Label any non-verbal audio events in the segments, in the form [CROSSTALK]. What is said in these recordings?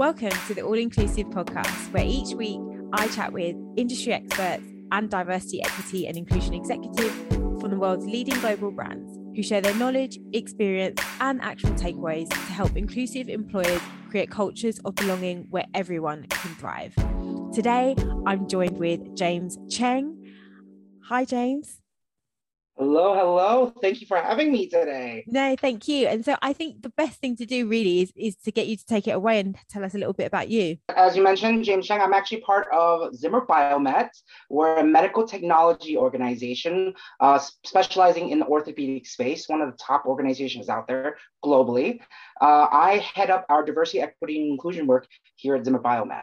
Welcome to the All Inclusive podcast, where each week I chat with industry experts and diversity, equity, and inclusion executives from the world's leading global brands who share their knowledge, experience, and actual takeaways to help inclusive employers create cultures of belonging where everyone can thrive. Today, I'm joined with James Cheng. Hi, James. Hello, hello. Thank you for having me today. No, thank you. And so I think the best thing to do really is, is to get you to take it away and tell us a little bit about you. As you mentioned, James Cheng, I'm actually part of Zimmer Biomet. We're a medical technology organization uh, specializing in the orthopedic space, one of the top organizations out there globally. Uh, I head up our diversity, equity, and inclusion work here at Zimmer Biomet.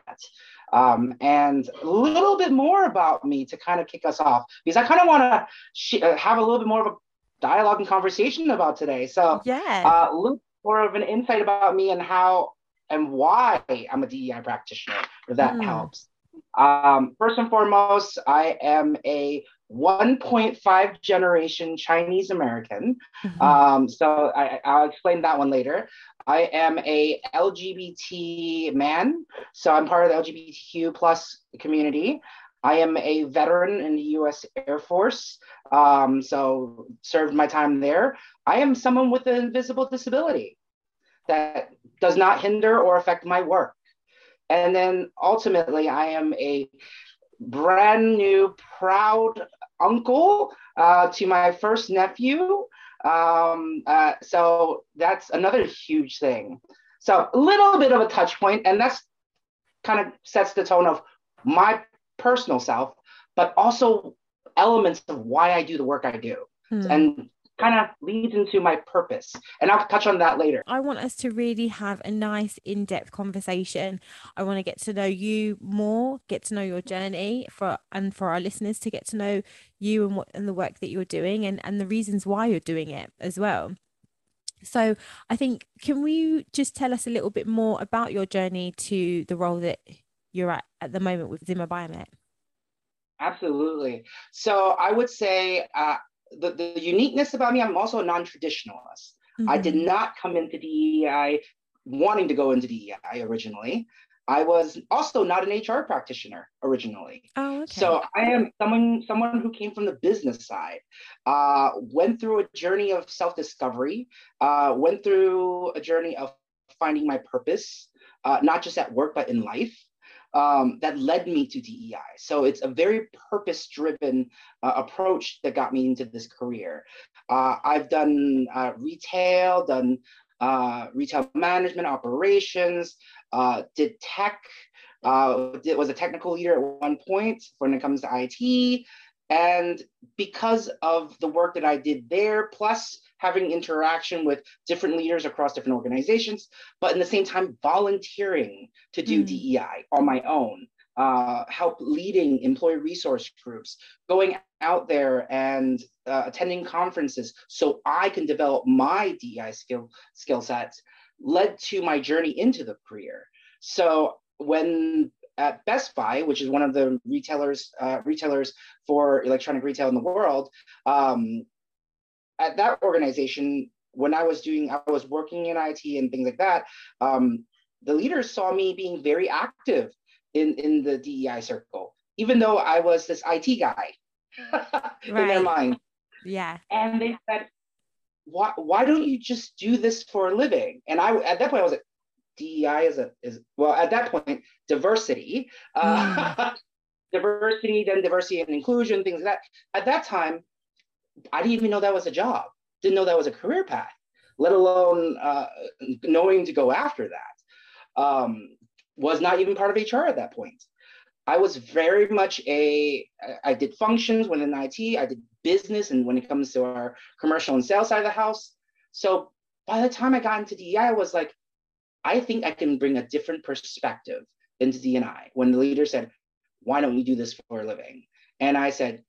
Um, and a little bit more about me to kind of kick us off, because I kind of want to sh- uh, have a little bit more of a dialogue and conversation about today. So, yeah, uh, a little more of an insight about me and how and why I'm a DEI practitioner, if that mm. helps. Um, first and foremost, I am a 1.5 generation Chinese American. Mm-hmm. Um, so I, will explain that one later. I am a LGBT man, so I'm part of the LGBTQ plus community. I am a veteran in the U.S. Air Force, um, so served my time there. I am someone with an invisible disability that does not hinder or affect my work. And then ultimately, I am a brand new, proud uncle uh, to my first nephew. Um, uh, so that's another huge thing. So a little bit of a touch point, and that's kind of sets the tone of my personal self, but also elements of why I do the work I do. Hmm. And kind of leads into my purpose. And I'll touch on that later. I want us to really have a nice in depth conversation. I want to get to know you more, get to know your journey for and for our listeners to get to know you and what and the work that you're doing and, and the reasons why you're doing it as well. So I think can we just tell us a little bit more about your journey to the role that you're at at the moment with Zimmer Biomet? Absolutely. So I would say uh, the, the uniqueness about me, I'm also a non-traditionalist. Mm-hmm. I did mm-hmm. not come into DEI wanting to go into DEI originally. I was also not an HR practitioner originally. Oh, okay. So I am someone someone who came from the business side, uh, went through a journey of self-discovery, uh, went through a journey of finding my purpose, uh, not just at work but in life um, that led me to DEI. So it's a very purpose driven uh, approach that got me into this career. Uh, I've done uh, retail, done uh, retail management operations, uh, did tech, uh, did, was a technical leader at one point when it comes to IT. And because of the work that I did there, plus having interaction with different leaders across different organizations, but in the same time, volunteering to do mm. DEI on my own, uh, help leading employee resource groups, going out there and uh, attending conferences so I can develop my DEI skill, skill sets led to my journey into the career. So when at Best Buy, which is one of the retailers uh, retailers for electronic retail in the world, um, at that organization, when I was doing, I was working in IT and things like that. Um, the leaders saw me being very active in in the DEI circle, even though I was this IT guy [LAUGHS] in their mind. Yeah. And they said, "Why why don't you just do this for a living?" And I at that point I was like, DEI is a is well at that point diversity, uh, mm. [LAUGHS] diversity, then diversity and inclusion, things like that. At that time, I didn't even know that was a job. Didn't know that was a career path, let alone uh, knowing to go after that. Um, was not even part of HR at that point. I was very much a. I did functions when in IT. I did business, and when it comes to our commercial and sales side of the house. So by the time I got into DEI, I was like, I think I can bring a different perspective into D&I. When the leader said, "Why don't you do this for a living?" and I said,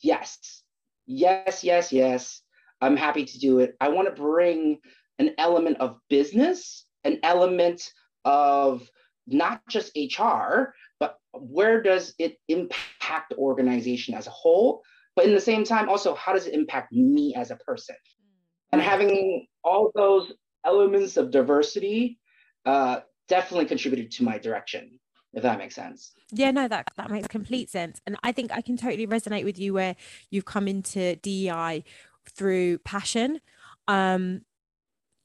"Yes, yes, yes, yes. I'm happy to do it. I want to bring an element of business, an element of not just HR, but where does it impact the organization as a whole? But in the same time, also, how does it impact me as a person? And having all those elements of diversity uh, definitely contributed to my direction if that makes sense. Yeah no that that makes complete sense. And i think i can totally resonate with you where you've come into dei through passion. Um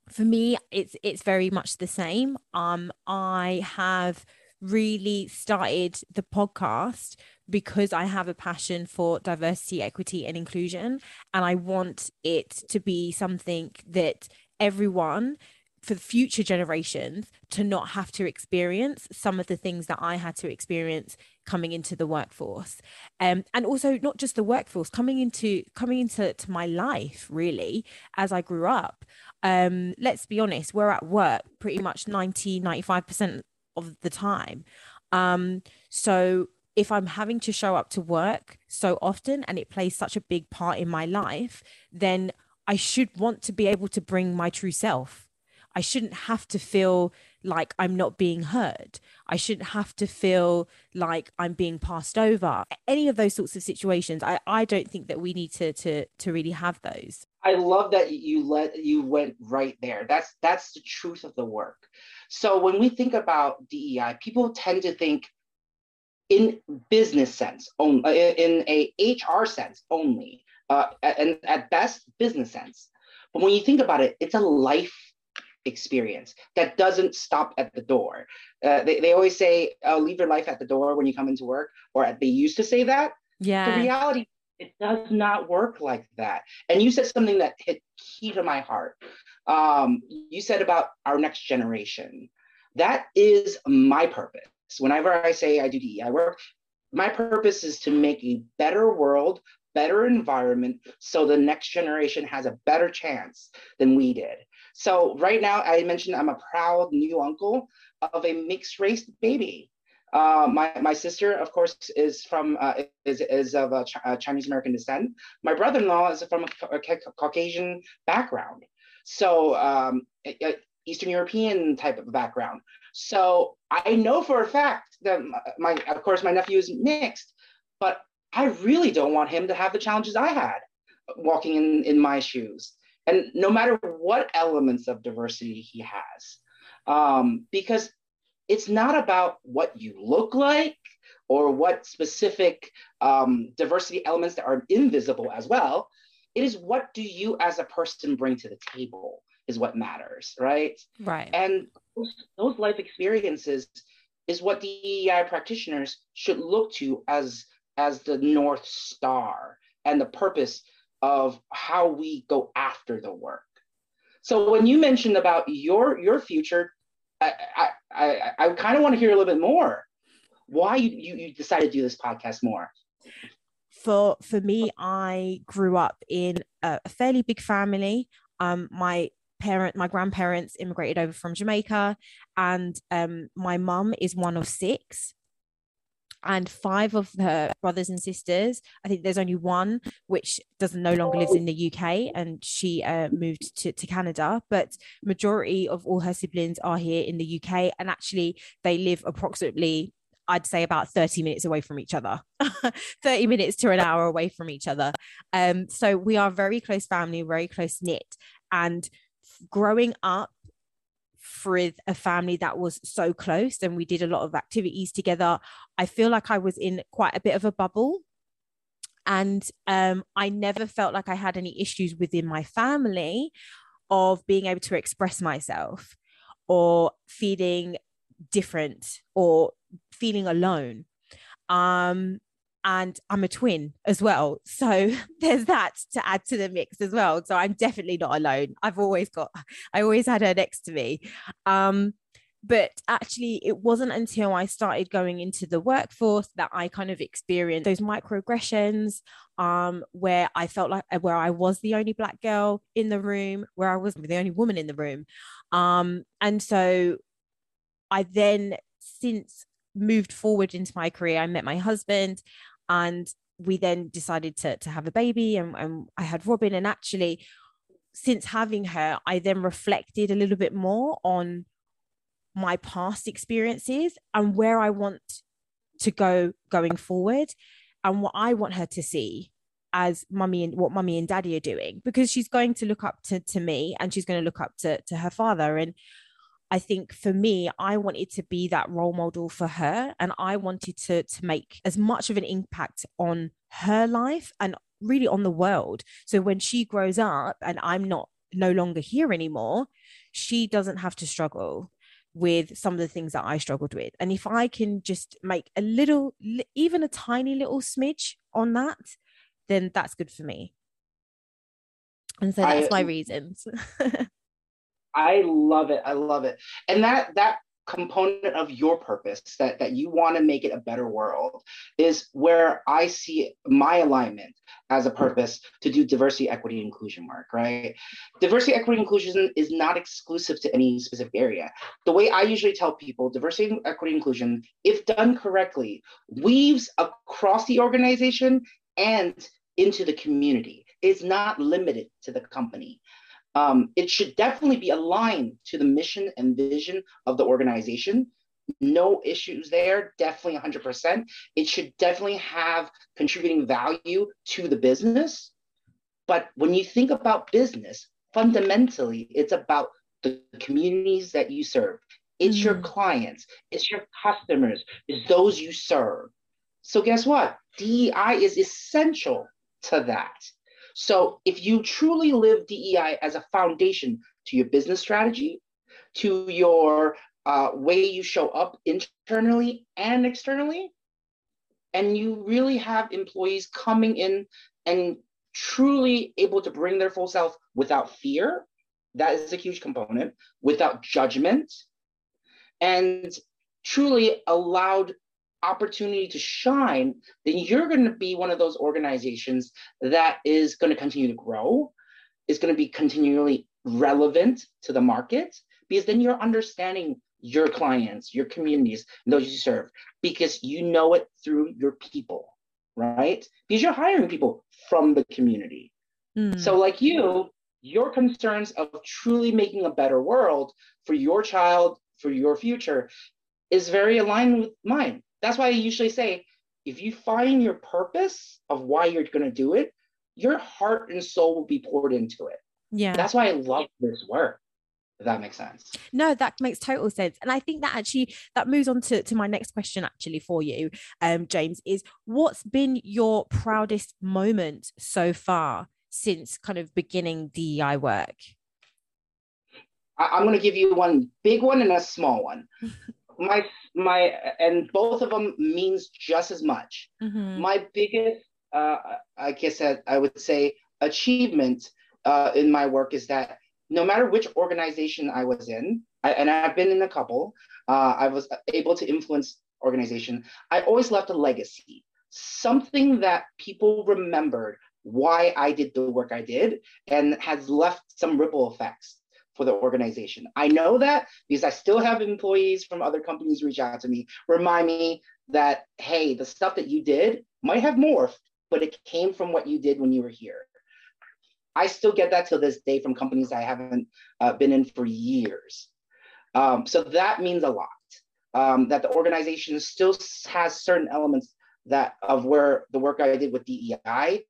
for me it's it's very much the same. Um i have really started the podcast because I have a passion for diversity, equity, and inclusion. And I want it to be something that everyone for future generations to not have to experience some of the things that I had to experience coming into the workforce. Um, and also not just the workforce coming into coming into to my life really as I grew up. Um, let's be honest we're at work pretty much 90 95% of the time. Um, so if I'm having to show up to work so often and it plays such a big part in my life then I should want to be able to bring my true self I shouldn't have to feel like I'm not being heard. I shouldn't have to feel like I'm being passed over. Any of those sorts of situations, I, I don't think that we need to to to really have those. I love that you let you went right there. That's that's the truth of the work. So when we think about DEI, people tend to think in business sense only, in a HR sense only, uh, and at best business sense. But when you think about it, it's a life experience that doesn't stop at the door. Uh, they, they always say, oh, leave your life at the door when you come into work, or they used to say that. Yeah. The reality, it does not work like that. And you said something that hit key to my heart. Um, you said about our next generation. That is my purpose. Whenever I say I do DEI work, my purpose is to make a better world, better environment so the next generation has a better chance than we did. So right now, I mentioned I'm a proud new uncle of a mixed race baby. Uh, my, my sister, of course, is from uh, is, is of a Ch- uh, Chinese American descent. My brother-in-law is from a, a Caucasian background, so um, a, a Eastern European type of background. So I know for a fact that my, of course, my nephew is mixed, but I really don't want him to have the challenges I had walking in in my shoes and no matter what elements of diversity he has um, because it's not about what you look like or what specific um, diversity elements that are invisible as well. It is what do you as a person bring to the table is what matters right? Right. And those, those life experiences is what DEI practitioners should look to as as the north star and the purpose of how we go after the work. So when you mentioned about your your future, I I I, I kind of want to hear a little bit more. Why you, you you decided to do this podcast more? For for me, I grew up in a, fairly big family. Um, my parent, my grandparents immigrated over from Jamaica, and um, my mum is one of six and five of her brothers and sisters i think there's only one which doesn't no longer lives in the uk and she uh, moved to, to canada but majority of all her siblings are here in the uk and actually they live approximately I'd say about 30 minutes away from each other, [LAUGHS] 30 minutes to an hour away from each other. Um, so we are very close family, very close knit. And growing up with a family that was so close and we did a lot of activities together, I feel like I was in quite a bit of a bubble. And um, I never felt like I had any issues within my family of being able to express myself or feeling different or feeling alone. Um, and I'm a twin as well. So [LAUGHS] there's that to add to the mix as well. So I'm definitely not alone. I've always got, I always had her next to me. Um, but actually, it wasn't until I started going into the workforce that I kind of experienced those microaggressions, um, where I felt like where I was the only black girl in the room, where I was the only woman in the room, um, and so I then since moved forward into my career. I met my husband and we then decided to, to have a baby and, and I had Robin. And actually since having her I then reflected a little bit more on my past experiences and where I want to go going forward and what I want her to see as mummy and what mummy and daddy are doing because she's going to look up to, to me and she's going to look up to, to her father. And I think for me, I wanted to be that role model for her. And I wanted to, to make as much of an impact on her life and really on the world. So when she grows up and I'm not no longer here anymore, she doesn't have to struggle with some of the things that I struggled with. And if I can just make a little, even a tiny little smidge on that, then that's good for me. And so that's I, my uh, reasons. [LAUGHS] I love it. I love it. And that that component of your purpose that that you want to make it a better world is where I see my alignment as a mm-hmm. purpose to do diversity, equity, inclusion work, right? Diversity, equity, inclusion is not exclusive to any specific area. The way I usually tell people, diversity, equity, inclusion, if done correctly, weaves across the organization and into the community. It's not limited to the company. Um, it should definitely be aligned to the mission and vision of the organization. No issues there, definitely 100%. It should definitely have contributing value to the business. But when you think about business, fundamentally, it's about the communities that you serve. It's mm. your clients, it's your customers, it's those you serve. So, guess what? DEI is essential to that. So if you truly live DEI as a foundation to your business strategy, to your uh, way you show up internally and externally, and you really have employees coming in and truly able to bring their full self without fear, that is a huge component, without judgment, and truly allowed opportunity to shine, then you're going to be one of those organizations that is going to continue to grow, is going to be continually relevant to the market, because then you're understanding your clients, your communities, those you serve, because you know it through your people, right? Because you're hiring people from the community. Mm. So, like you, your concerns of truly making a better world for your child, for your future, is very aligned with mine. That's why I usually say if you find your purpose of why you're going to do it, your heart and soul will be poured into it. Yeah. That's why I love this work. If that makes sense. No, that makes total sense. And I think that actually that moves on to, to my next question actually for you, um, James, is what's been your proudest moment so far since kind of beginning DEI work? I, am going to give you one big one and a small one. [LAUGHS] my my and both of them means just as much. Mm-hmm. My biggest, uh, I guess that I would say, achievement uh, in my work is that no matter which organization I was in, I, and I've been in a couple, uh, I was able to influence organization. I always left a legacy, something that people remembered why I did the work I did, and has left some ripple effects for the organization. I know that because I still have employees from other companies reach out to me, remind me that, hey, the stuff that you did might have morphed, but it came from what you did when you were here. I still get that to this day from companies I haven't uh, been in for years. Um, so that means a lot. Um, that the organization still has certain elements that of where the work I did with DEI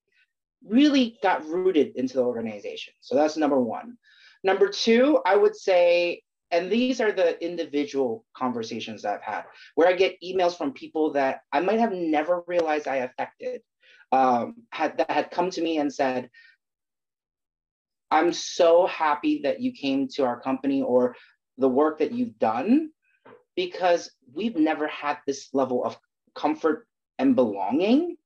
really got rooted into the organization. So that's number one. Number two, I would say, and these are the individual conversations I've had where I get emails from people that I might have never realized I affected, um, had that had come to me and said, I'm so happy that you came to our company or the work that you've done because we've never had this level of comfort and belonging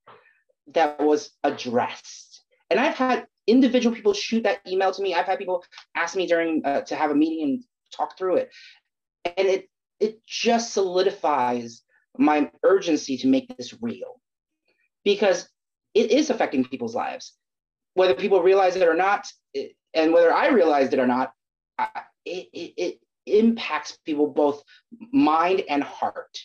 that was addressed. And I've had individual people shoot that email to me. I've had people ask me during uh, to have a meeting and talk through it, and it it just solidifies my urgency to make this real because it is affecting people's lives, whether people realize it or not, it, and whether I realized it or not. I, it, it, it impacts people both mind and heart.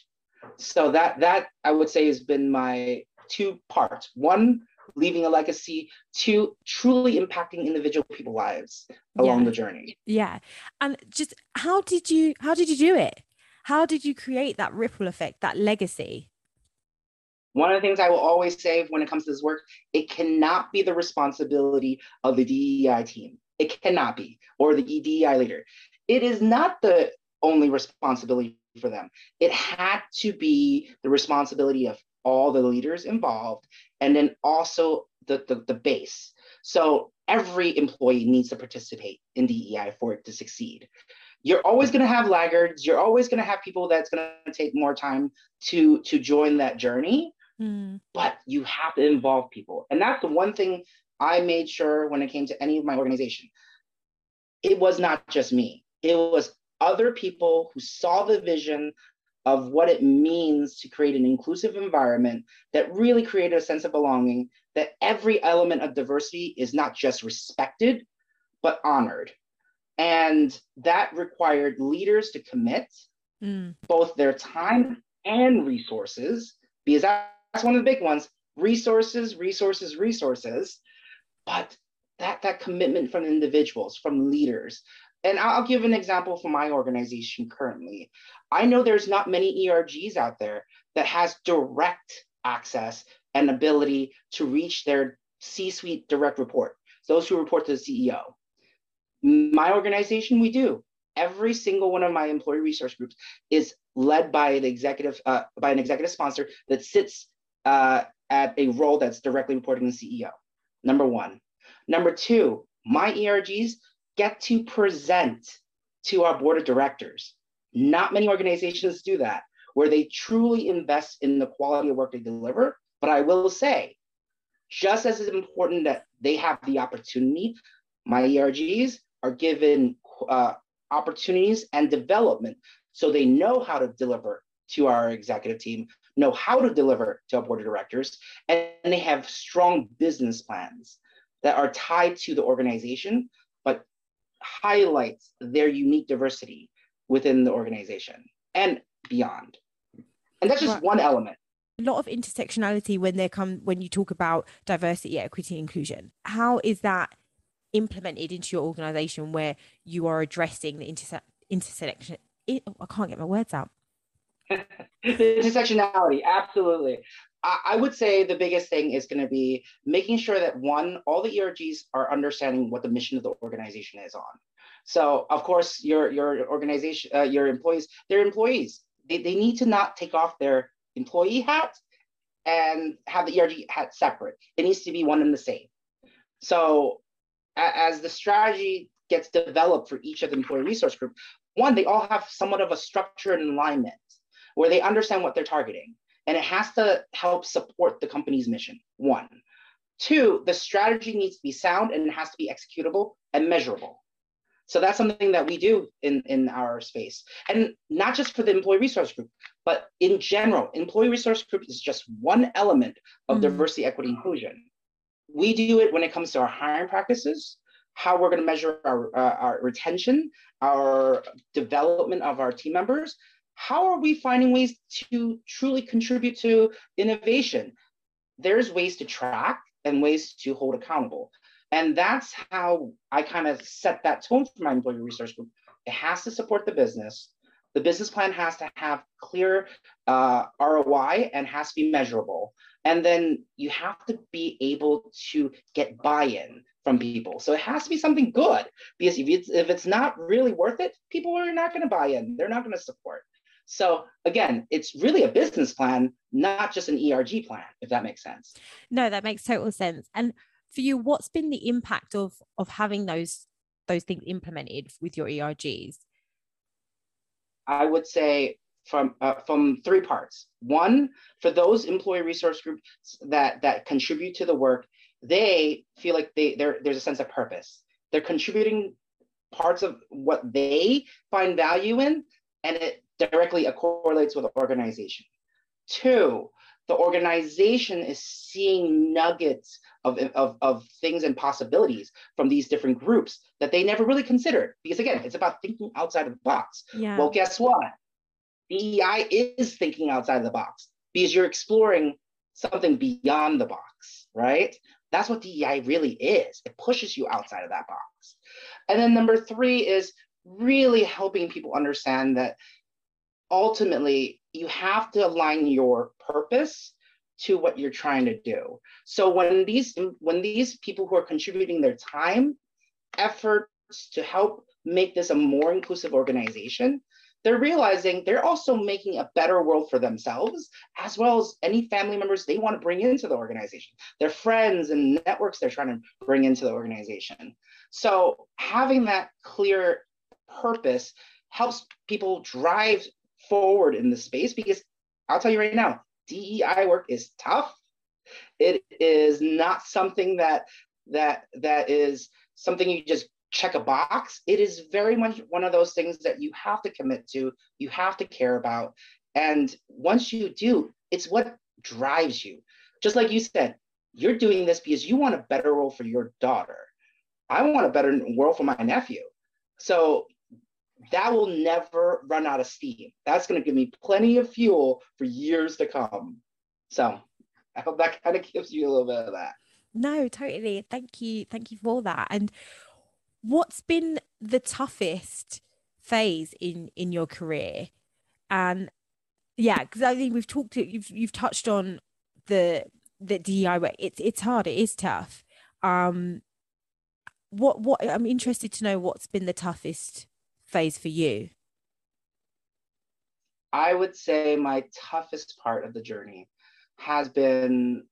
So that that I would say has been my two parts. One, leaving a legacy to truly impacting individual people's lives along yeah. the journey yeah and just how did you how did you do it how did you create that ripple effect that legacy one of the things I will always say when it comes to this work, it cannot be the responsibility of the DEI team. It cannot be, or the DEI leader. It is not the only responsibility for them. It had to be the responsibility of all the leaders involved, and then also the, the, the base. So every employee needs to participate in DEI for it to succeed. You're always going to have laggards. You're always going to have people that's going to take more time to to join that journey. Mm. But you have to involve people, and that's the one thing I made sure when it came to any of my organization. It was not just me. It was other people who saw the vision of what it means to create an inclusive environment that really created a sense of belonging, that every element of diversity is not just respected, but honored. And that required leaders to commit mm. both their time and resources, because that's one of the big ones resources, resources, resources. But that, that commitment from individuals, from leaders, and I'll give an example from my organization currently. I know there's not many ERGs out there that has direct access and ability to reach their C-suite direct report, those who report to the CEO. My organization, we do. Every single one of my employee resource groups is led by the executive uh, by an executive sponsor that sits uh, at a role that's directly reporting to the CEO. Number one. Number two, my ERGs get to present to our board of directors. Not many organizations do that, where they truly invest in the quality of work they deliver. But I will say, just as it's important that they have the opportunity, my ERGs are given uh, opportunities and development so they know how to deliver to our executive team, know how to deliver to our board of directors, and they have strong business plans that are tied to the organization, but highlights their unique diversity within the organization and beyond. And that's just right. one element. A lot of intersectionality when they come when you talk about diversity, equity, inclusion. How is that implemented into your organization where you are addressing the interse- intersection? It, oh, I can't get my words out. [LAUGHS] intersectionality, absolutely. I would say the biggest thing is going to be making sure that one, all the ERGs are understanding what the mission of the organization is on. So, of course, your your organization, uh, your employees, they're employees. They, they need to not take off their employee hat and have the ERG hat separate. It needs to be one and the same. So, a- as the strategy gets developed for each of the employee resource group, one, they all have somewhat of a structure and alignment where they understand what they're targeting and it has to help support the company's mission. One. Two, the strategy needs to be sound and it has to be executable and measurable. So that's something that we do in, in our space. And not just for the employee resource group, but in general, employee resource group is just one element of mm diversity, equity, inclusion. We do it when it comes to our hiring practices, how we're going to measure our, uh, our retention, our development of our team members, how are we finding ways to truly contribute to innovation? There's ways to track and ways to hold accountable. And that's how I kind of set that tone for my employee resource group. It has to support the business. The business plan has to have clear uh, ROI and has to be measurable. And then you have to be able to get buy in from people. So it has to be something good because if it's, if it's not really worth it, people are not going to buy in. They're not going to support. So again, it's really a business plan, not just an ERG plan, if that makes sense. No, that makes total sense. And for you, what's been the impact of of having those those things implemented with your ERGs? I would say from uh, from three parts. One, for those employee resource groups that that contribute to the work, they feel like they there's a sense of purpose. They're contributing parts of what they find value in, and it directly correlates with organization. Two, the organization is seeing nuggets of, of, of things and possibilities from these different groups that they never really considered. Because again, it's about thinking outside of the box. Yeah. Well, guess what? DEI is thinking outside of the box because you're exploring something beyond the box, right? That's what DEI really is. It pushes you outside of that box. And then number three is really helping people understand that ultimately you have to align your purpose to what you're trying to do. So when these when these people who are contributing their time, efforts to help make this a more inclusive organization, they're realizing they're also making a better world for themselves as well as any family members they want to bring into the organization their friends and networks they're trying to bring into the organization so having that clear purpose helps people drive forward in the space because i'll tell you right now dei work is tough it is not something that that that is something you just check a box. It is very much one of those things that you have to commit to, you have to care about. And once you do, it's what drives you. Just like you said, you're doing this because you want a better world for your daughter. I want a better world for my nephew. So that will never run out of steam. That's going to give me plenty of fuel for years to come. So I hope that kind of [LAUGHS] gives you a little bit of that. No, totally. Thank you. Thank you for that. And what's been the toughest phase in in your career and yeah because i think we've talked to, you've you've touched on the the DEI it's it's hard it is tough um what what i'm interested to know what's been the toughest phase for you i would say my toughest part of the journey has been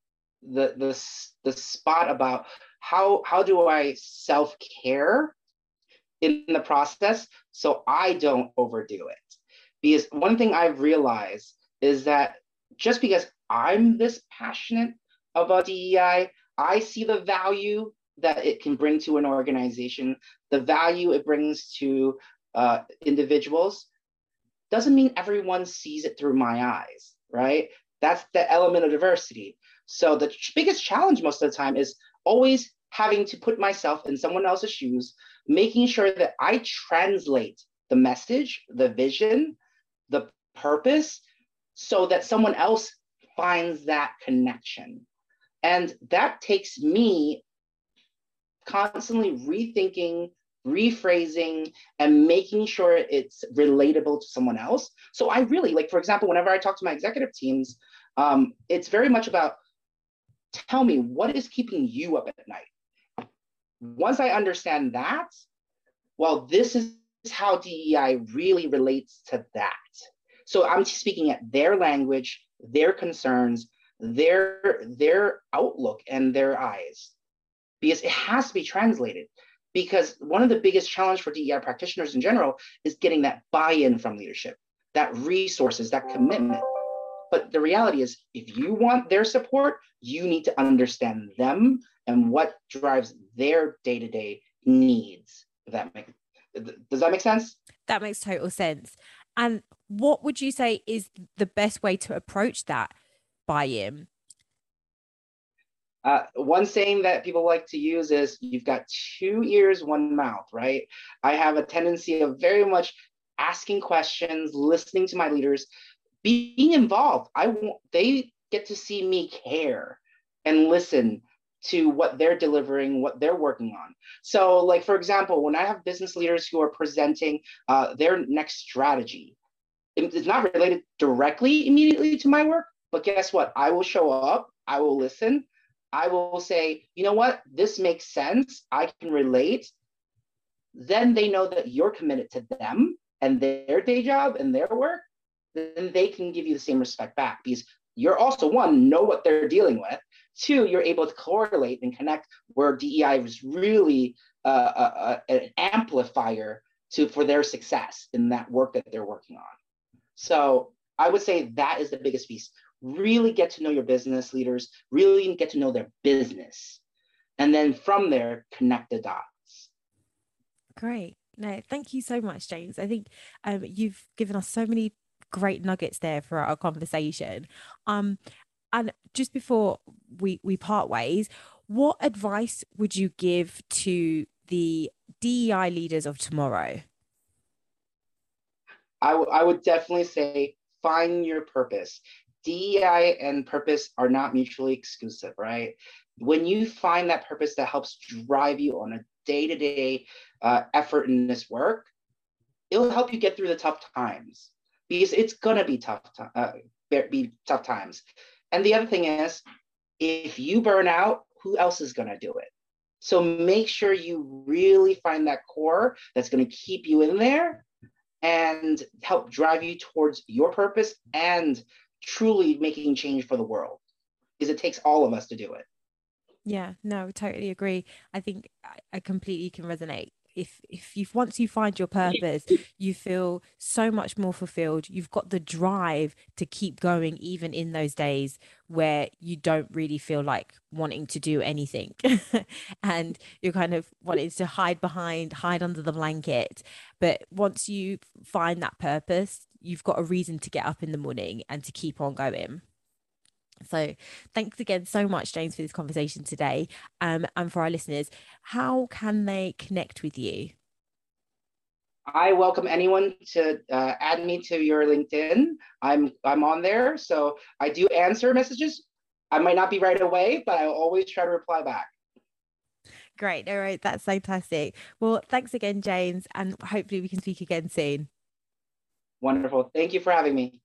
the the the spot about how how do I self care in the process so I don't overdo it. Because one thing I've realized is that just because I'm this passionate about DEI, I see the value that it can bring to an organization, the value it brings to uh, individuals, doesn't mean everyone sees it through my eyes, right? That's the element of diversity. So the biggest challenge most of the time is always having to put myself in someone else's shoes, making sure that I translate the message, the vision, the purpose, so that someone else finds that connection. And that takes me constantly rethinking, rephrasing, and making sure it's relatable to someone else. So I really like, for example, whenever I talk to my executive teams, um, it's very much about tell me what is keeping you up at night. Once I understand that, well, this is how DEI really relates to that. So I'm speaking at their language, their concerns, their their outlook and their eyes because it has to be translated because one of the biggest challenge for DEI practitioners in general is getting that buy-in from leadership, that resources, that commitment. But the reality is, if you want their support, you need to understand them and what drives their day-to-day needs. If that make does that make sense? That makes total sense. And what would you say is the best way to approach that buy-in? Uh, one saying that people like to use is you've got two ears, one mouth, right? I have a tendency of very much asking questions, listening to my leaders, being involved. I want they get to see me care and listen to what they're delivering, what they're working on. So, like for example, when I have business leaders who are presenting uh, their next strategy, it's not related directly immediately to my work, but guess what? I will show up, I will listen, I will say, you know what, this makes sense, I can relate. Then they know that you're committed to them and their day job and their work then they can give you the same respect back because you're also one know what they're dealing with. Two you're able to correlate and connect where dei is really uh, a, uh, a, uh, an amplifier to for their success in that work that they're working on. So i would say that is the biggest piece really get to know your business leaders really get to know their business and then from there connect the dots great no thank you so much james i think um, you've given us so many great nuggets there for our conversation. Um, and just before we we part ways, what advice would you give to the DEI leaders of tomorrow? I, w- I would definitely say find your purpose. DEI and purpose are not mutually exclusive, right? When you find that purpose that helps drive you on a day to day effort in this work, it'll help you get through the tough times because it's gonna be tough, uh, be tough times. And the other thing is, if you burn out, who else is gonna do it? So make sure you really find that core that's gonna keep you in there, and help drive you towards your purpose and truly making change for the world because it takes all of us to do it. Yeah no totally agree. I think i completely can resonate. If if you once you find your purpose [LAUGHS] you feel so much more fulfilled. You've got the drive to keep going even in those days where you don't really feel like wanting to do anything. [LAUGHS] And you're kind of wanting to hide behind hide under the blanket. But once you find that purpose you've got a reason to get up in the morning and to keep on going so, thanks again so much, James, for this conversation today. Um, and for our listeners, how can they connect with you? I welcome anyone to uh, add me to your LinkedIn. I'm I'm on there, so I do answer messages. I might not be right away, but I always try to reply back. Great. All right. That's fantastic. Well, thanks again, James, and hopefully we can speak again soon. Wonderful. Thank you for having me.